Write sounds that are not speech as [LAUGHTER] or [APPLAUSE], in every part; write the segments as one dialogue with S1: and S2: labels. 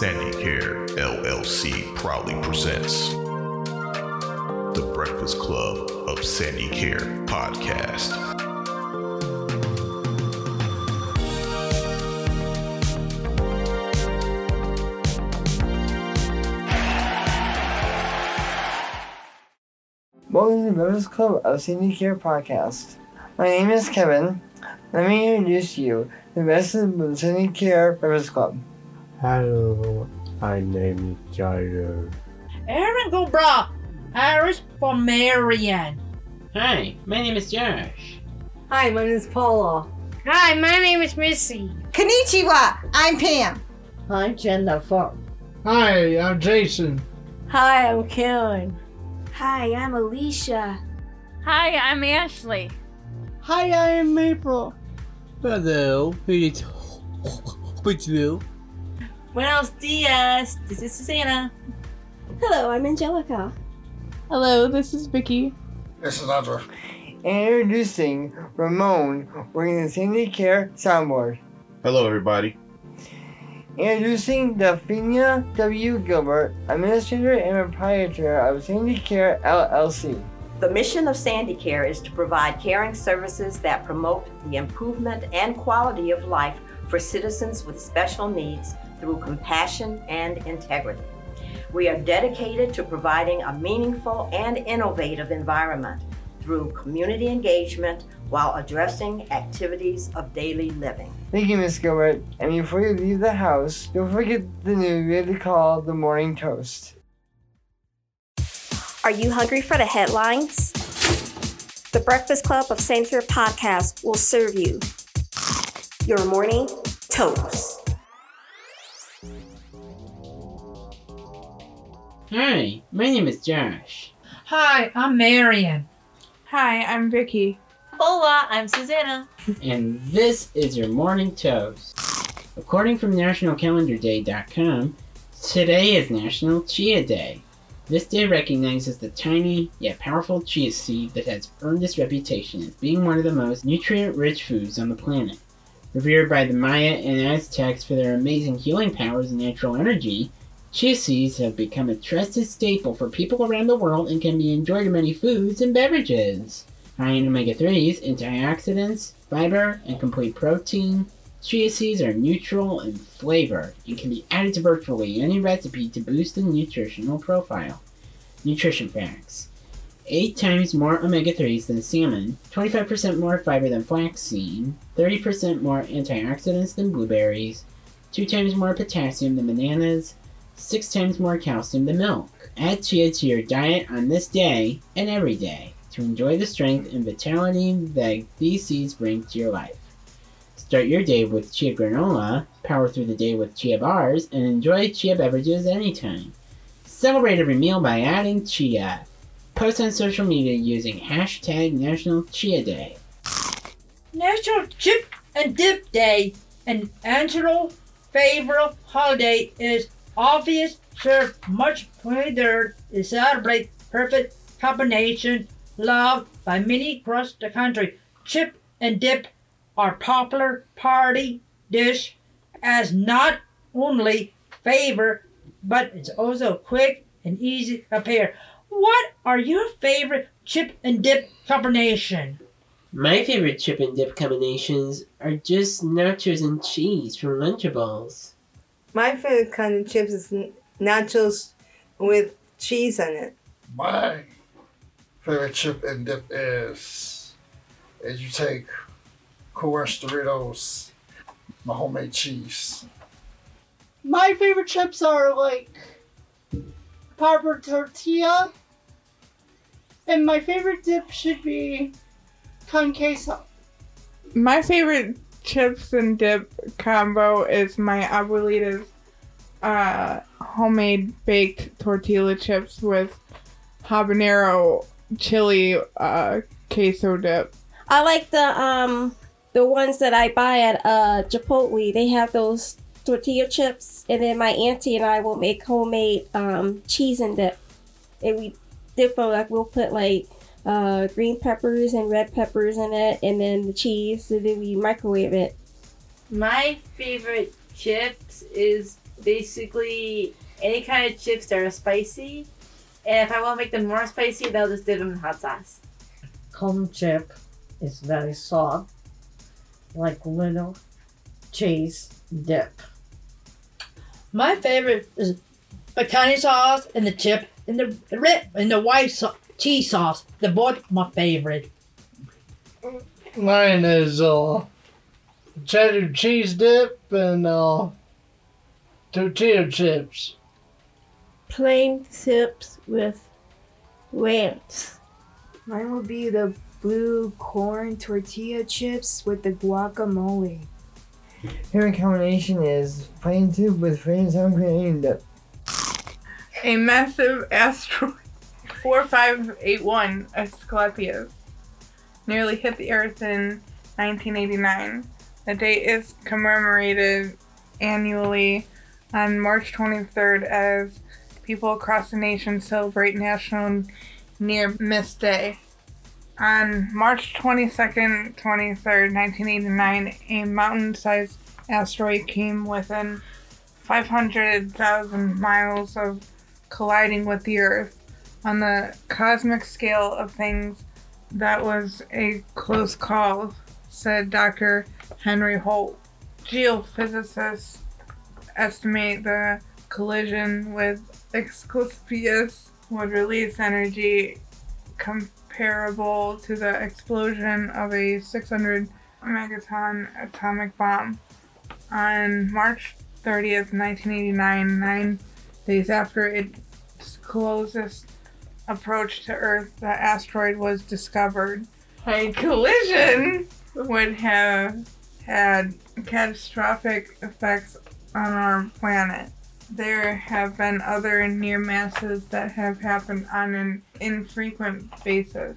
S1: Sandy Care LLC proudly presents the Breakfast Club of Sandicare podcast.
S2: Welcome to the Breakfast Club of Sandicare podcast. My name is Kevin. Let me introduce you to the rest of the Sandicare Breakfast Club.
S3: Hello, my name is Tyler.
S4: Aaron Gobra, Iris for Marianne.
S5: Hi, my name is Josh.
S6: Hi, my name is Paula.
S7: Hi, my name is Missy.
S8: Konnichiwa, I'm Pam.
S6: I'm Jennifer.
S9: Hi, I'm Jason.
S6: Hi, I'm Karen.
S10: Hi, I'm Alicia.
S11: Hi, I'm Ashley.
S12: Hi, I am April.
S3: Hello, it's [LAUGHS] Hello.
S13: Buenos dias. This is Susanna.
S10: Hello, I'm Angelica.
S14: Hello, this is Vicky.
S9: This is Andrew.
S2: Introducing Ramon, working the Sandicare soundboard.
S15: Hello, everybody.
S2: Introducing Delphina W. Gilbert, Administrator and Proprietor of Sandicare LLC.
S16: The mission of Sandicare is to provide caring services that promote the improvement and quality of life for citizens with special needs through compassion and integrity. We are dedicated to providing a meaningful and innovative environment through community engagement while addressing activities of daily living.
S2: Thank you, Miss Gilbert. And before you leave the house, don't forget the new really called the morning toast.
S10: Are you hungry for the headlines? The Breakfast Club of Sandicare podcast will serve you your morning toast.
S5: Hi, my name is Josh.
S4: Hi, I'm Marianne.
S14: Hi, I'm Vicky.
S13: Hola, I'm Susanna.
S5: And this is your morning toast. According from nationalcalendarday.com, today is National Chia Day. This day recognizes the tiny yet powerful chia seed that has earned its reputation as being one of the most nutrient rich foods on the planet. Revered by the Maya and Aztecs for their amazing healing powers and natural energy, chia seeds have become a trusted staple for people around the world and can be enjoyed in many foods and beverages. High in omega 3s, antioxidants, fiber, and complete protein, chia seeds are neutral in flavor and can be added to virtually any recipe to boost the nutritional profile. Nutrition facts 8 times more omega 3s than salmon, 25% more fiber than flaxseed, 30% more antioxidants than blueberries, 2 times more potassium than bananas, 6 times more calcium than milk. Add chia to your diet on this day and every day to enjoy the strength and vitality that these seeds bring to your life. Start your day with chia granola, power through the day with chia bars, and enjoy chia beverages anytime. Celebrate every meal by adding chia. Post on social media using hashtag National Chia Day.
S4: National Chip and Dip Day, an annual favorite holiday, is obvious served much later to celebrate perfect combination loved by many across the country. Chip and dip are popular party dish as not only favor but it's also quick and easy to prepare. What are your favorite chip and dip combination?
S5: My favorite chip and dip combinations are just nachos and cheese from Lunchables.
S6: My favorite kind of chips is nachos with cheese on it.
S9: My favorite chip and dip is is you take Cool Ranch Doritos, my homemade cheese.
S12: My favorite chips are like Papa tortilla, and my favorite dip should be con queso.
S14: My favorite chips and dip combo is my abuelita's uh, homemade baked tortilla chips with habanero chili uh, queso dip.
S10: I like the um the ones that I buy at uh Chipotle. They have those tortilla chips, and then my auntie and I will make homemade um cheese and dip. And we dip them like we'll put like uh green peppers and red peppers in it, and then the cheese, and then we microwave it.
S13: My favorite chips is basically any kind of chips that are spicy. And if I want to make them more spicy, they'll just dip them in hot sauce.
S4: Corn chip is very soft, like little cheese dip. My favorite is pecani sauce and the chip and the red and the white so- cheese sauce. They're both my favorite.
S15: Mine is uh, cheddar cheese dip and uh, tortilla chips.
S10: Plain chips with ranch.
S17: Mine will be the blue corn tortilla chips with the guacamole.
S2: Favorite combination is plain soup with plain sour cream dip.
S14: A massive asteroid 4581 Asclepius nearly hit the Earth in 1989. The date is commemorated annually on March 23rd as people across the nation celebrate National Near Miss Day. On March 22nd, 23rd, 1989, a mountain sized asteroid came within 500,000 miles of colliding with the Earth. On the cosmic scale of things, that was a close call, said Dr. Henry Holt. Geophysicists estimate the collision with Asclepius would release energy comparable to the explosion of a 600 megaton atomic bomb. On March 30th, 1989, nine days after its closest approach to Earth, the asteroid was discovered. A collision would have had catastrophic effects on our planet. There have been other near masses that have happened on an infrequent basis.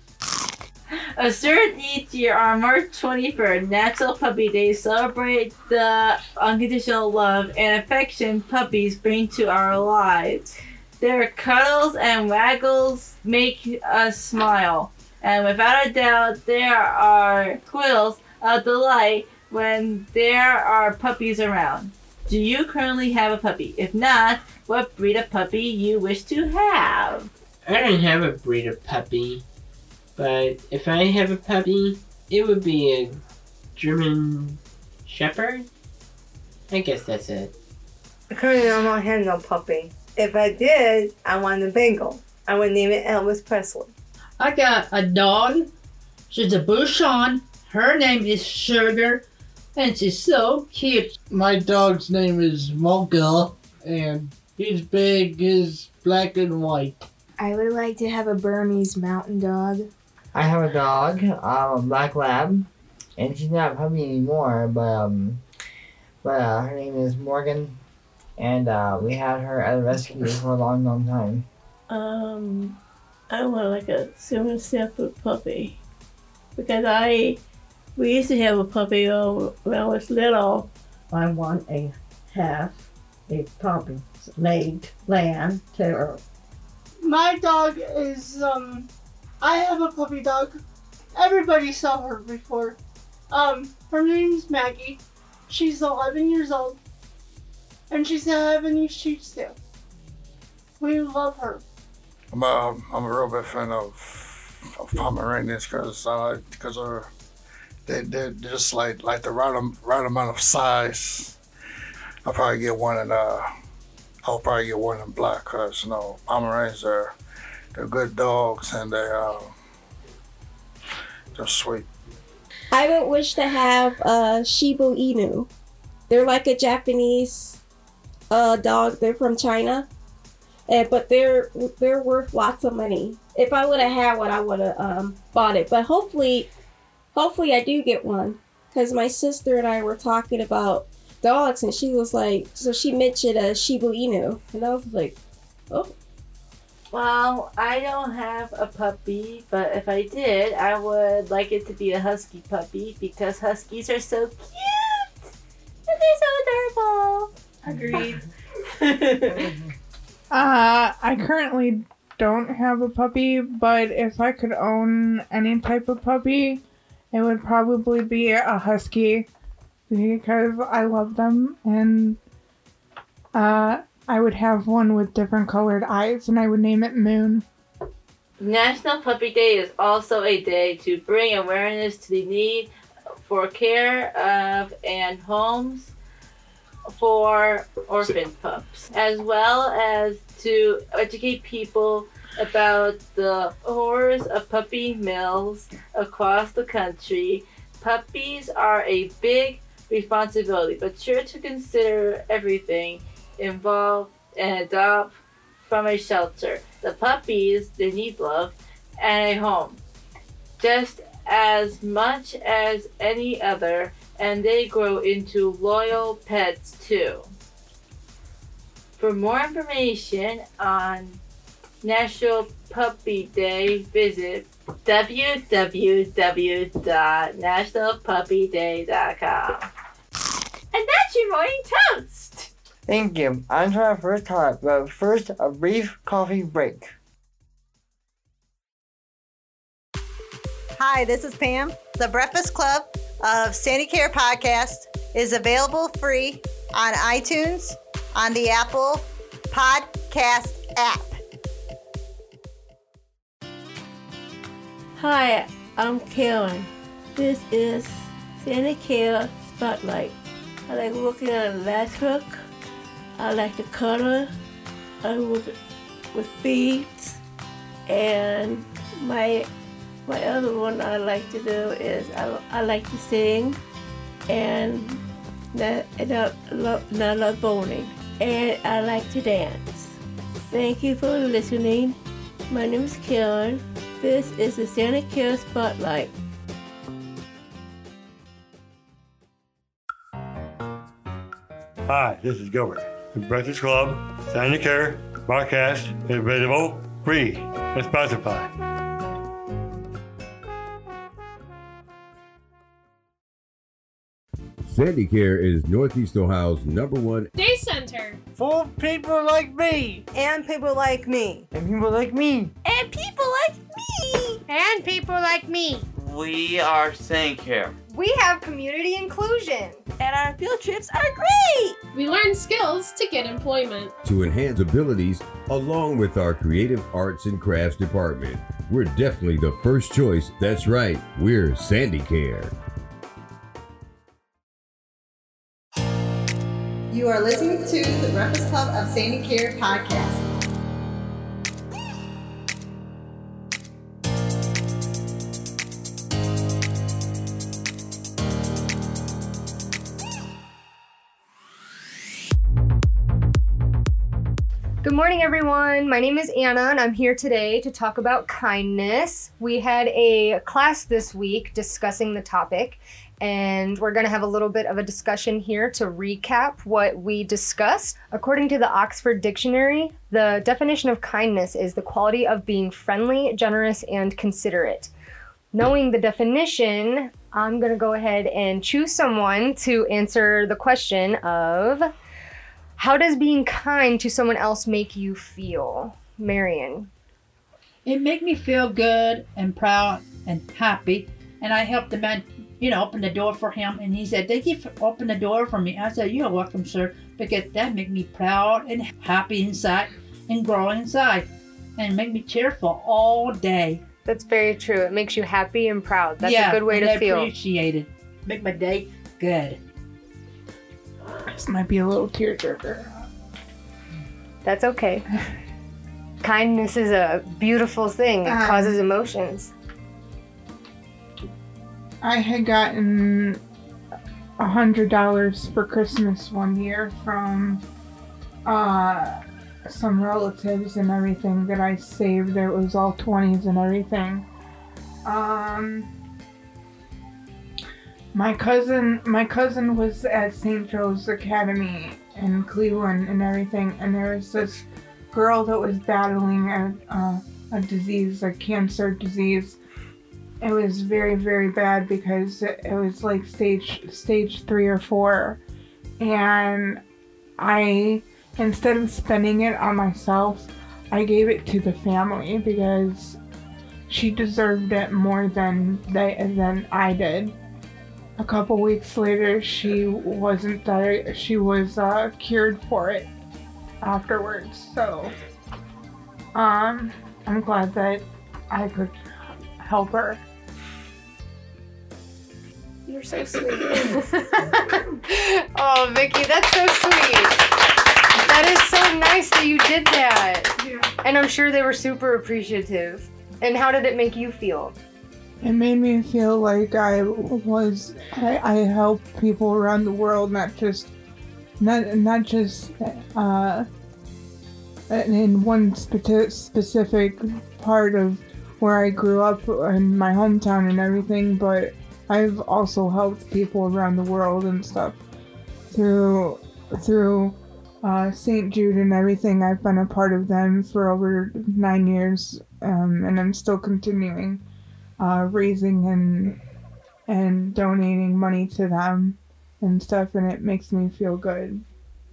S13: Observed each year on March 23rd, National Puppy Day, celebrate the unconditional love and affection puppies bring to our lives. Their cuddles and waggles make us smile, and without a doubt, there are quills of delight when there are puppies around. Do you currently have a puppy? If not, what breed of puppy you wish to have?
S5: I don't have a breed of puppy, but if I have a puppy, it would be a German Shepherd. I guess that's it.
S6: Currently, I don't have no puppy. If I did, I want a Bengal. I would name it Elvis Presley.
S4: I got a dog. She's a Bichon. Her name is Sugar, and she's so cute.
S15: My dog's name is Mocha, and he's big, he's black and white.
S17: I would like to have a Bernese mountain dog.
S2: I have a dog, um, a black lab, and she's not a puppy anymore, but um, but uh, her name is Morgan, and uh, we had her at a rescue for a long, long time.
S10: Um, I want like a German Shepherd puppy because I we used to have a puppy uh, when I was little.
S4: I want a half a puppy laid lamb terror.
S12: My dog is um I have a puppy dog. Everybody saw her before. Um her name's Maggie. She's 11 years old. And she's a Havanese Shih Tzu. We love her.
S9: I'm a, I'm a real big fan of, of Pomeranians because uh, because they're, they, they're just like like the right, am- right amount of size. I'll probably get one in uh, I'll probably get one in black because you know Pomeranians are they're good dogs and they uh, they're sweet.
S10: I would wish to have a Shiba Inu. They're like a Japanese uh, dog. They're from China, and but they're they're worth lots of money. If I would have had one, I would have um, bought it. But hopefully, hopefully I do get one because my sister and I were talking about dogs, and she was like, so she mentioned a Shiba Inu, and I was like, oh.
S13: Well, I don't have a puppy, but if I did, I would like it to be a husky puppy because huskies are so cute and they're so adorable.
S14: Agreed. [LAUGHS] Uh, I currently don't have a puppy, but if I could own any type of puppy, it would probably be a husky because I love them and Uh, I would have one with different colored eyes, and I would name it Moon.
S13: National Puppy Day is also a day to bring awareness to the need for care of and homes for orphan pups, as well as to educate people about the horrors of puppy mills across the country. Puppies are a big responsibility, but sure to consider everything involved and adopt from a shelter. The puppies, they need love and a home, just as much as any other, and they grow into loyal pets too. For more information on National Puppy Day, visit www.nationalpuppyday.com. And that's your morning toast.
S2: Thank you. On to our first topic, but first, a brief coffee break.
S8: Hi, this is Pam. The Breakfast Club of Sandicare podcast is available free on iTunes on the Apple Podcast app.
S10: Hi, I'm Karen. This is Sandicare Spotlight. I like working on hook. I like the color. I work with beads. And my my other one I like to do is I, I like to sing and that and I love, bowling and I like to dance. Thank you for listening. My name is Karen. This is the Sandicare Spotlight.
S18: Hi, this is Gilbert. The Breakfast Club, Sandicare, podcast available free on Spotify.
S19: Sandicare is Northeast Ohio's number one
S7: Day Center.
S15: For people like me.
S6: And people like me.
S2: And people like me.
S7: And people like me. And people like me.
S20: We are Sandicare.
S7: We have community inclusion.
S10: And our field trips are great.
S7: We learn skills to get employment.
S19: to enhance abilities along with our creative arts and crafts department. We're definitely the first choice. That's right, we're
S8: Sandicare. Are listening to the Breakfast Club of Sandicare podcast.
S21: Good morning, everyone. My name is Anna, and I'm here today to talk about kindness. We had a class this week discussing the topic, and we're going to have a little bit of a discussion here to recap what we discussed. According to the Oxford Dictionary, the definition of kindness is the quality of being friendly, generous, and considerate. Knowing the definition, I'm going to go ahead and choose someone to answer the question of how does being kind to someone else make you feel? Marion.
S4: It made me feel good and proud and happy. And I helped the man, you know, open the door for him. And he said, Thank you for opening the door for me. I said, You're welcome, sir. Because that made me proud and happy inside and grow inside and make me cheerful all day.
S21: That's very true. It makes you happy and proud. That's
S4: yeah,
S21: a good way
S4: and
S21: to
S4: I
S21: feel.
S4: appreciate it. Make my day good.
S14: This might be a little tearjerker.
S21: That's okay. [LAUGHS] Kindness is a beautiful thing. It
S14: Um,
S21: causes emotions.
S14: I had gotten a hundred dollars for Christmas one year from uh, some relatives and everything that I saved. There was all twenties and everything. Um, my cousin, my cousin was at St. Joe's Academy in Cleveland and everything, and there was this girl that was battling a, uh, a disease, a cancer disease. It was very, very bad because it, was like stage stage three or four, and I instead of spending it on myself, I gave it to the family because she deserved it more than they than I did. A couple weeks later, she wasn't di- she was uh, cured for it, afterwards. So, um, I'm glad that I could help her.
S21: You're so sweet. [LAUGHS] oh, Vicky, that's so sweet. That is so nice that you did that. Yeah. And I'm sure they were super appreciative. And how did it make you feel?
S14: It made me feel like I was I, I help people around the world, not just not not just uh, in one spe- specific part of where I grew up in my hometown and everything, but I've also helped people around the world and stuff through through uh, St. Jude and everything. I've been a part of them for over nine years, um, and I'm still continuing uh, raising and and donating money to them and stuff, and it makes me feel good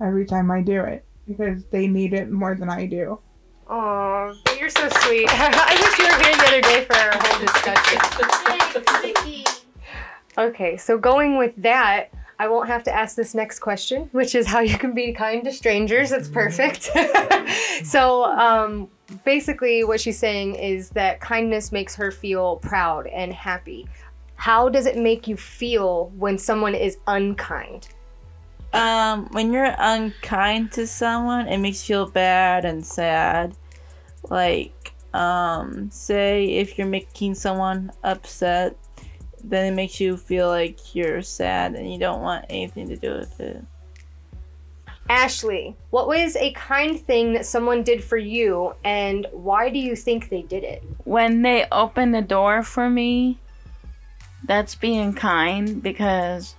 S14: every time I do it because they need it more than I do.
S21: Oh, you're so sweet. [LAUGHS] I wish you were here the other day for our whole discussion. Okay, so going with that, I won't have to ask this next question, which is how you can be kind to strangers. That's perfect. [LAUGHS] so, um, basically, what she's saying is that kindness makes her feel proud and happy. How does it make you feel when someone is unkind?
S13: Um, when you're unkind to someone, it makes you feel bad and sad. Like, um, say if you're making someone upset, then it makes you feel like you're sad and you don't want anything to do with it.
S21: Ashley, what was a kind thing that someone did for you, and why do you think they did it?
S11: When they opened the door for me, that's being kind because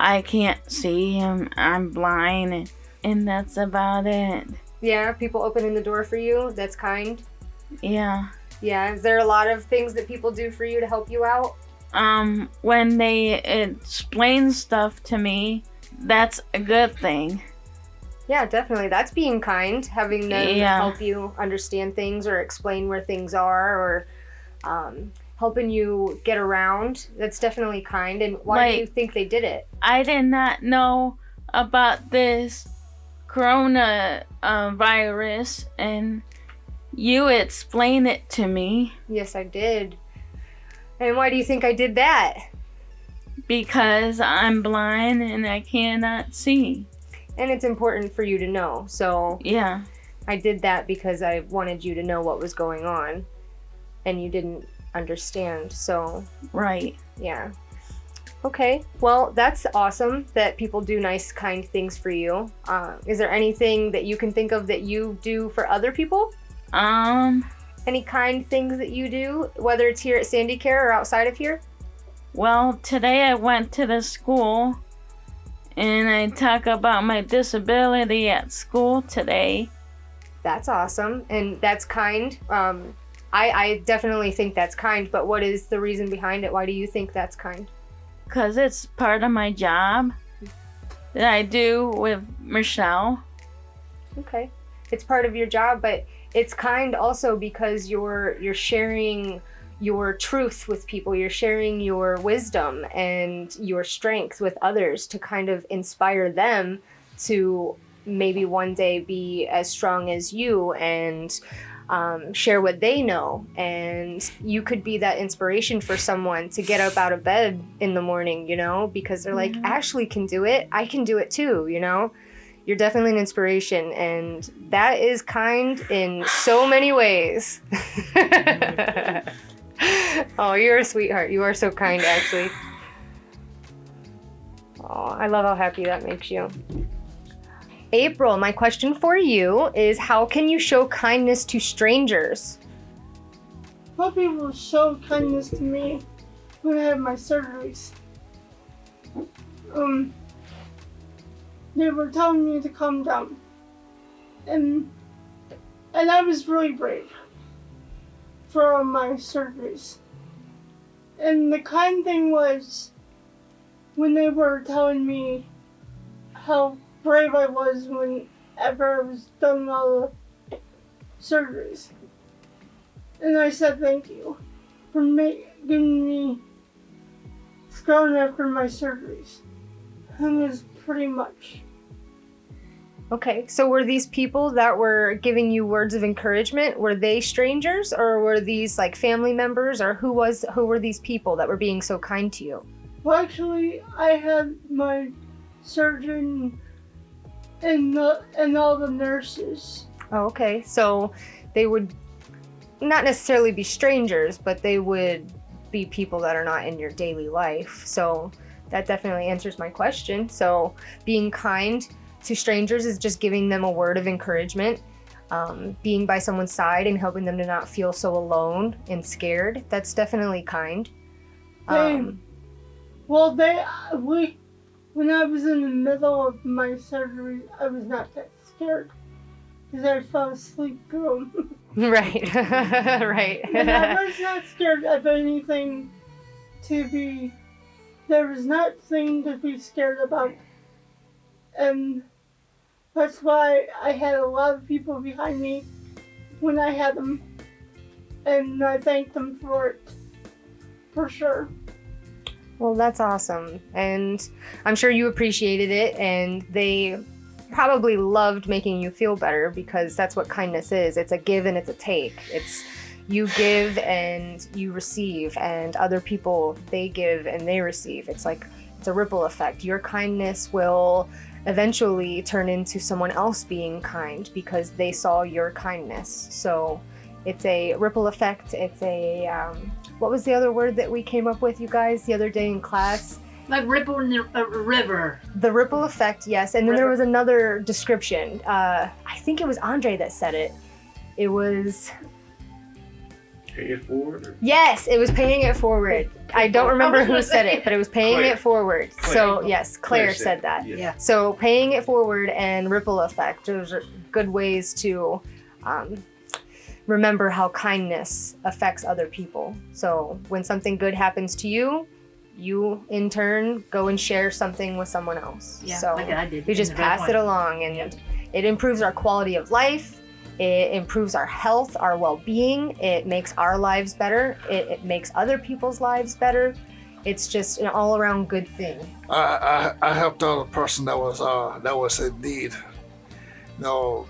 S11: I can't see him. I'm blind, and that's about it.
S21: Yeah, people opening the door for you, that's kind.
S11: Yeah.
S21: Yeah, is there a lot of things that people do for you to help you out?
S11: Um, when they explain stuff to me, that's a good thing.
S21: Yeah, definitely. That's being kind, having them
S11: Yeah.
S21: help you understand things or explain where things are or um, helping you get around. That's definitely kind. And why do you think they did it?
S11: I did not know about this corona uh, virus, and you explained it to me.
S21: Yes, I did. And why do you think I did that?
S11: Because I'm blind and I cannot see.
S21: And it's important for you to know. So,
S11: yeah.
S21: I did that because I wanted you to know what was going on and you didn't understand. So,
S11: right.
S21: Yeah. Okay. Well, that's awesome that people do nice, kind things for you. Uh, is there anything that you can think of that you do for other people?
S11: Um,
S21: Any kind things that you do, whether it's here at Sandicare or outside of here?
S11: Well, today I went to the school and I talk about my disability at school today.
S21: That's awesome, and that's kind. Um, I, I definitely think that's kind, but what is the reason behind it? Why do you think that's kind?
S11: Because it's part of my job that I do with Michelle.
S21: Okay. It's part of your job, but it's kind also because you're you're sharing your truth with people. You're sharing your wisdom and your strength with others to kind of inspire them to maybe one day be as strong as you and um, share what they know. And you could be that inspiration for someone to get up out of bed in the morning, you know, because they're like, Ashley can do it. I can do it too, you know? You're definitely an inspiration, and that is kind in so many ways. [LAUGHS] oh, you're a sweetheart. You are so kind, actually. Oh, I love how happy that makes you. April, my question for you is how can you show kindness to strangers?
S12: What people show kindness to me when I have my surgeries. Um, they were telling me to calm down, and and I was really brave for all my surgeries. And the kind thing was when they were telling me how brave I was whenever I was done all the surgeries. And I said thank you for ma- giving me strong after my surgeries. And it was pretty much.
S21: Okay, so were these people that were giving you words of encouragement were they strangers or were these like family members or who was who were these people that were being so kind to you?
S12: Well, actually, I had my surgeon and the and all the nurses.
S21: Oh, okay. So they would not necessarily be strangers, but they would be people that are not in your daily life. So that definitely answers my question. So being kind to strangers is just giving them a word of encouragement. Um, being by someone's side and helping them to not feel so alone and scared. That's definitely kind.
S12: They,
S21: Um,
S12: well, they we when I was in the middle of my surgery, I was not that scared because I fell asleep through [LAUGHS]
S21: right, [LAUGHS] right.
S12: and I [LAUGHS] was not scared of anything to be. There was nothing to be scared about, and that's why I had a lot of people behind me when I had them, and I thanked them for it, for sure.
S21: Well, that's awesome. And I'm sure you appreciated it, and they probably loved making you feel better because that's what kindness is it's a give and it's a take. It's you give and you receive, and other people they give and they receive. It's like it's a ripple effect. Your kindness will eventually turn into someone else being kind because they saw your kindness. So it's a ripple effect. It's a um, what was the other word that we came up with, you guys, the other day in class?
S4: Like ripple in the a river.
S21: The ripple effect, yes. And then there was another description. Uh, I think it was Andre that said it. It was
S18: Pay it forward.
S21: yes, it was paying it forward. I don't remember who said it, but it was paying
S18: Claire.
S21: it forward.
S18: Claire.
S21: So yes, Claire,
S18: Claire
S21: said,
S18: said
S21: that.
S18: it, yes.
S4: Yeah.
S21: So paying it forward and ripple effect. Those are good ways to um, remember how kindness affects other people. So when something good happens to you, you in turn go and share something with someone else.
S4: Yeah,
S21: so
S4: like I did
S21: we just pass it along, and it improves our quality of life. It improves our health, our well-being. It makes our lives better. It, it makes other people's lives better. It's just an all-around good thing.
S9: I, I I helped out a person that was uh that was in need. You know,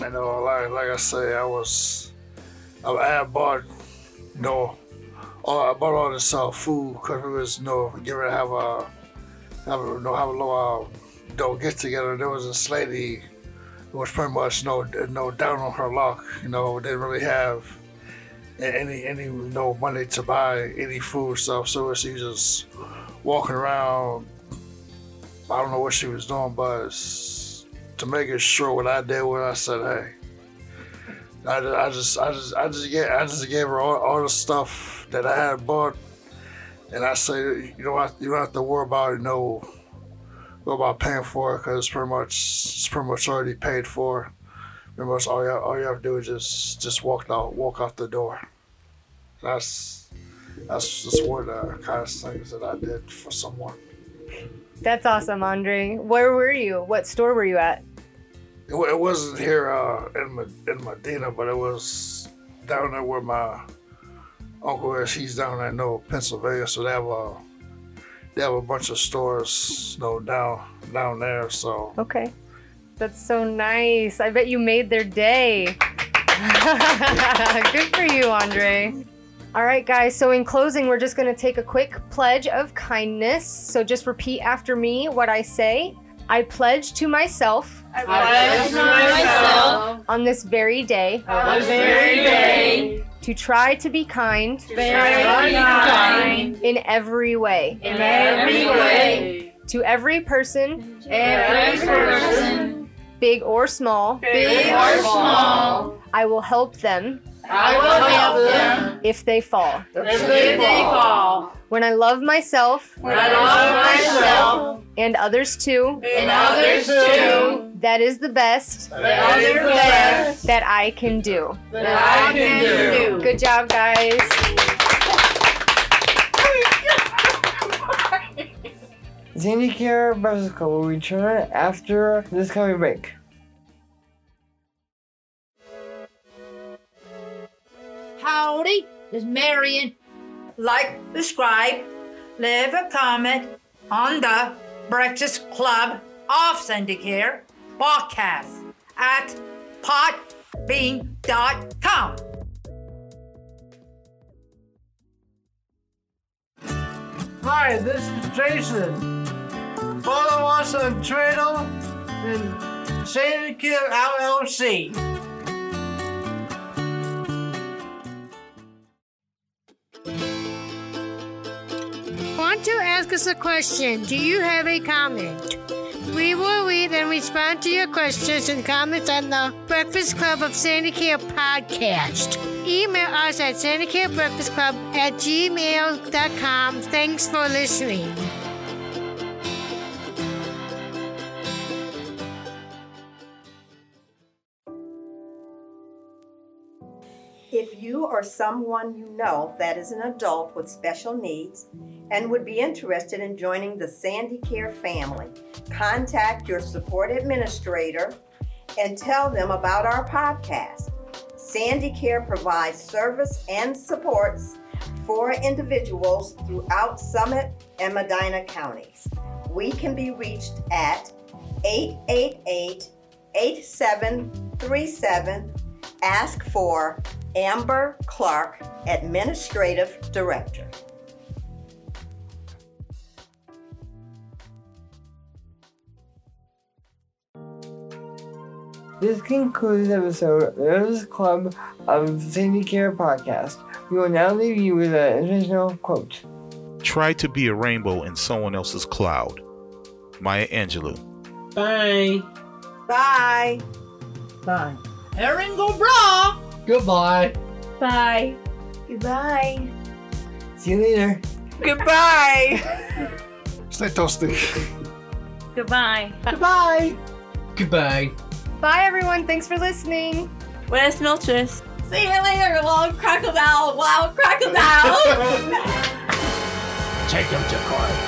S9: you know, like like I say, I was I, I bought you know all I bought all this uh, food because it was you know getting ready to have a have a you know have a little uh, you know get together. There was this lady who was pretty much no know down on her luck. You know, didn't really have any any know money to buy any food stuff. So she was just walking around. I don't know what she was doing, but to make it sure what I did, what I said, hey, I, I just I just I just gave I just gave her all, all the stuff that I had bought, and I say you don't have, you don't have to worry about you know about paying for it because it's pretty much it's pretty much already paid for. Pretty much all you all you have to do is just just walk out walk out the door. That's that's just one of the kind of things that I did for someone.
S21: That's awesome, Andre. Where were you? What store were you at?
S9: It, it wasn't here uh, in in Medina, but it was down there where my uncle is. He's down there in no Pennsylvania, so they have a they have a bunch of stores, you know, down down there. So
S21: Okay. That's so nice. I bet you made their day. [LAUGHS] Good for you, Andre. All right, guys. So, in closing, we're just going to take a quick pledge of kindness. So, just repeat after me what I say. I pledge to myself.
S4: I pledge to myself
S21: On this very day.
S4: on this very day
S21: To try to be kind.
S4: to try to kind
S21: In every way.
S4: in every way,
S21: To every person.
S4: every person,
S21: Big or small.
S4: big or small,
S21: I will help them.
S4: I will help them
S21: If they fall.
S4: if they fall.
S21: When I love myself.
S4: When I love myself
S21: and others too.
S4: and others too,
S21: That is the best
S4: that is the best
S21: that I can do.
S4: that I can do.
S21: Good job, guys.
S2: Sandicare Bicycle will return after this coming break.
S4: Howdy, this is Marion. Like, subscribe, leave a comment on the Breakfast Club of Sandicare podcast at podbean.com.
S15: Hi, this is Jason. Follow us on Twitter and Sandicare LLC.
S7: Want to ask us a question? Do you have a comment? We will read and respond to your questions and comments on the Breakfast Club of Sandicare podcast. Email us at sandicarebreakfastclub at gmail.com. Thanks for listening.
S16: If you or someone you know that is an adult with special needs and would be interested in joining the Sandicare family, contact your support administrator and tell them about our podcast. Sandicare provides service and supports for individuals throughout Summit and Medina counties. We can be reached at 888 8737. Ask for Amber Clark, Administrative Director.
S2: This concludes episode of the Rose Club of Sandicare podcast. We will now leave you with an inspirational quote.
S22: Try to be a rainbow in someone else's cloud. Maya Angelou.
S5: Bye.
S6: Bye.
S4: Bye. Erin go Bragh.
S15: Goodbye.
S10: Bye.
S21: Goodbye.
S2: See you later.
S6: Goodbye. [LAUGHS]
S9: Stay toasty.
S11: Goodbye.
S6: Goodbye.
S3: Goodbye.
S21: Bye, everyone. Thanks for listening.
S13: Buenas noches. See you later, long crocodile. Wow, crocodile. [LAUGHS]
S3: Take him to court.